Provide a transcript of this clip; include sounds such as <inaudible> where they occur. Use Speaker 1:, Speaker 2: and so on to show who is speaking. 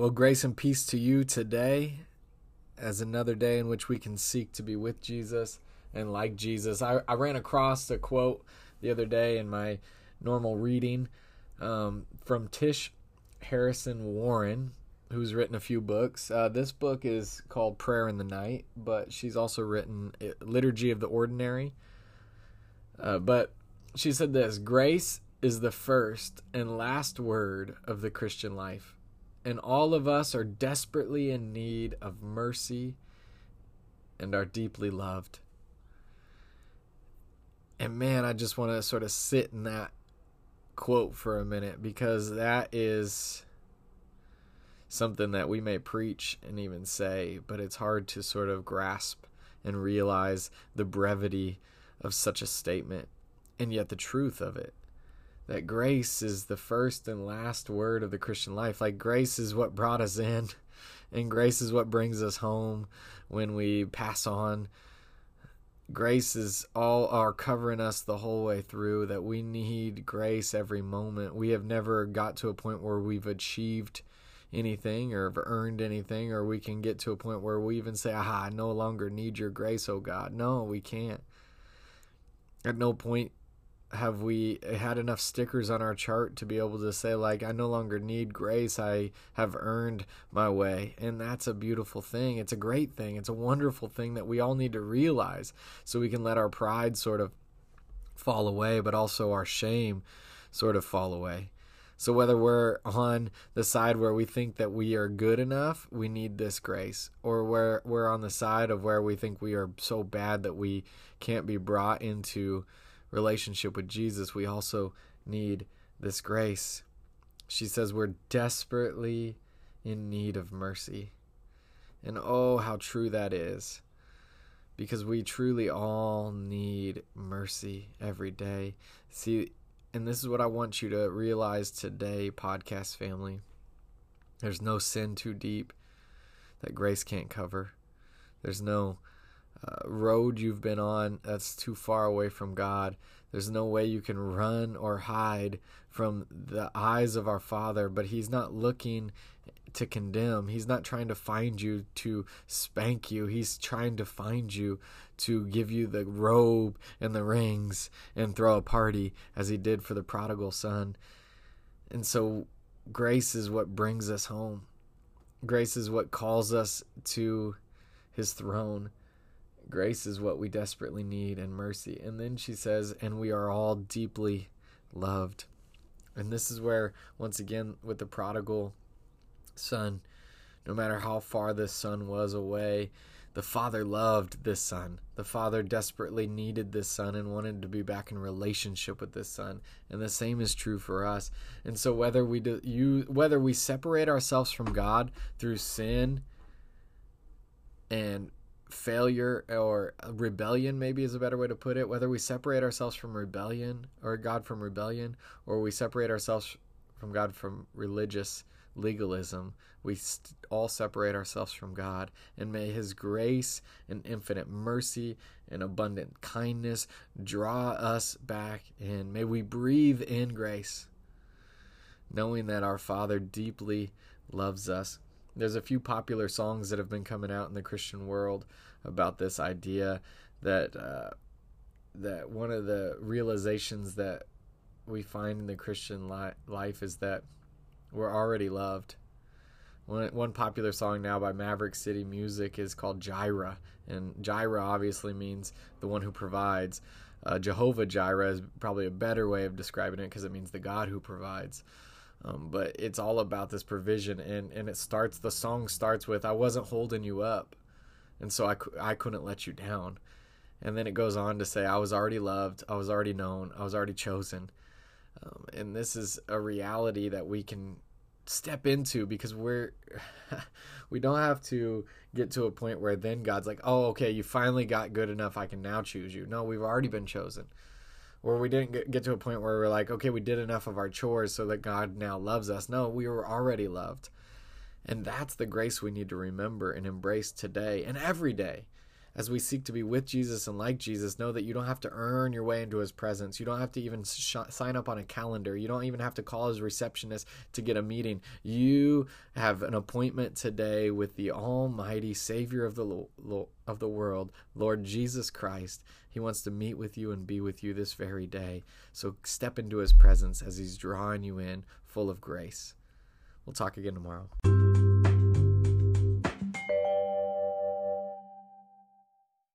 Speaker 1: Well, grace and peace to you today as another day in which we can seek to be with Jesus and like Jesus. I, I ran across a quote the other day in my normal reading um, from Tish Harrison Warren, who's written a few books. Uh, this book is called Prayer in the Night, but she's also written uh, Liturgy of the Ordinary. Uh, but she said this Grace is the first and last word of the Christian life, and all of us are desperately in need of mercy and are deeply loved. And man, I just want to sort of sit in that quote for a minute because that is something that we may preach and even say, but it's hard to sort of grasp and realize the brevity of such a statement and yet the truth of it. That grace is the first and last word of the Christian life. Like, grace is what brought us in, <laughs> and grace is what brings us home when we pass on. Grace is all are covering us the whole way through, that we need grace every moment. We have never got to a point where we've achieved anything or have earned anything, or we can get to a point where we even say, Aha, I no longer need your grace, oh God. No, we can't. At no point have we had enough stickers on our chart to be able to say like I no longer need grace I have earned my way. And that's a beautiful thing. It's a great thing. It's a wonderful thing that we all need to realize so we can let our pride sort of fall away but also our shame sort of fall away. So whether we're on the side where we think that we are good enough, we need this grace, or where we're on the side of where we think we are so bad that we can't be brought into relationship with Jesus, we also need this grace. She says we're desperately in need of mercy. And oh, how true that is. Because we truly all need mercy every day. See, and this is what I want you to realize today, podcast family. There's no sin too deep that grace can't cover. There's no uh, road you've been on that's too far away from God. There's no way you can run or hide from the eyes of our Father, but He's not looking to condemn. He's not trying to find you to spank you. He's trying to find you to give you the robe and the rings and throw a party as he did for the prodigal son. And so grace is what brings us home. Grace is what calls us to his throne. Grace is what we desperately need and mercy. And then she says, and we are all deeply loved. And this is where, once again, with the prodigal son, no matter how far this son was away, the father loved this son. The father desperately needed this son and wanted to be back in relationship with this son. And the same is true for us. And so whether we do you whether we separate ourselves from God through sin and failure or rebellion maybe is a better way to put it whether we separate ourselves from rebellion or god from rebellion or we separate ourselves from god from religious legalism, we st- all separate ourselves from God. And may His grace and infinite mercy and abundant kindness draw us back in. May we breathe in grace, knowing that our Father deeply loves us. There's a few popular songs that have been coming out in the Christian world about this idea that uh, that one of the realizations that we find in the Christian li- life is that we're already loved. One, one popular song now by Maverick City Music is called Jireh, and Jireh obviously means the one who provides. Uh, Jehovah Jireh is probably a better way of describing it because it means the God who provides. Um, but it's all about this provision, and and it starts. The song starts with "I wasn't holding you up, and so I I couldn't let you down," and then it goes on to say, "I was already loved, I was already known, I was already chosen." Um, and this is a reality that we can step into because we're <laughs> we don't have to get to a point where then God's like, "Oh, okay, you finally got good enough. I can now choose you." No, we've already been chosen. Or we didn't get to a point where we're like, "Okay, we did enough of our chores so that God now loves us." No, we were already loved. And that's the grace we need to remember and embrace today and every day as we seek to be with Jesus and like Jesus, know that you don't have to earn your way into his presence. You don't have to even sh- sign up on a calendar. You don't even have to call his receptionist to get a meeting. You have an appointment today with the almighty savior of the lo- of the world, Lord Jesus Christ. He wants to meet with you and be with you this very day. So step into his presence as he's drawing you in full of grace. We'll talk again tomorrow.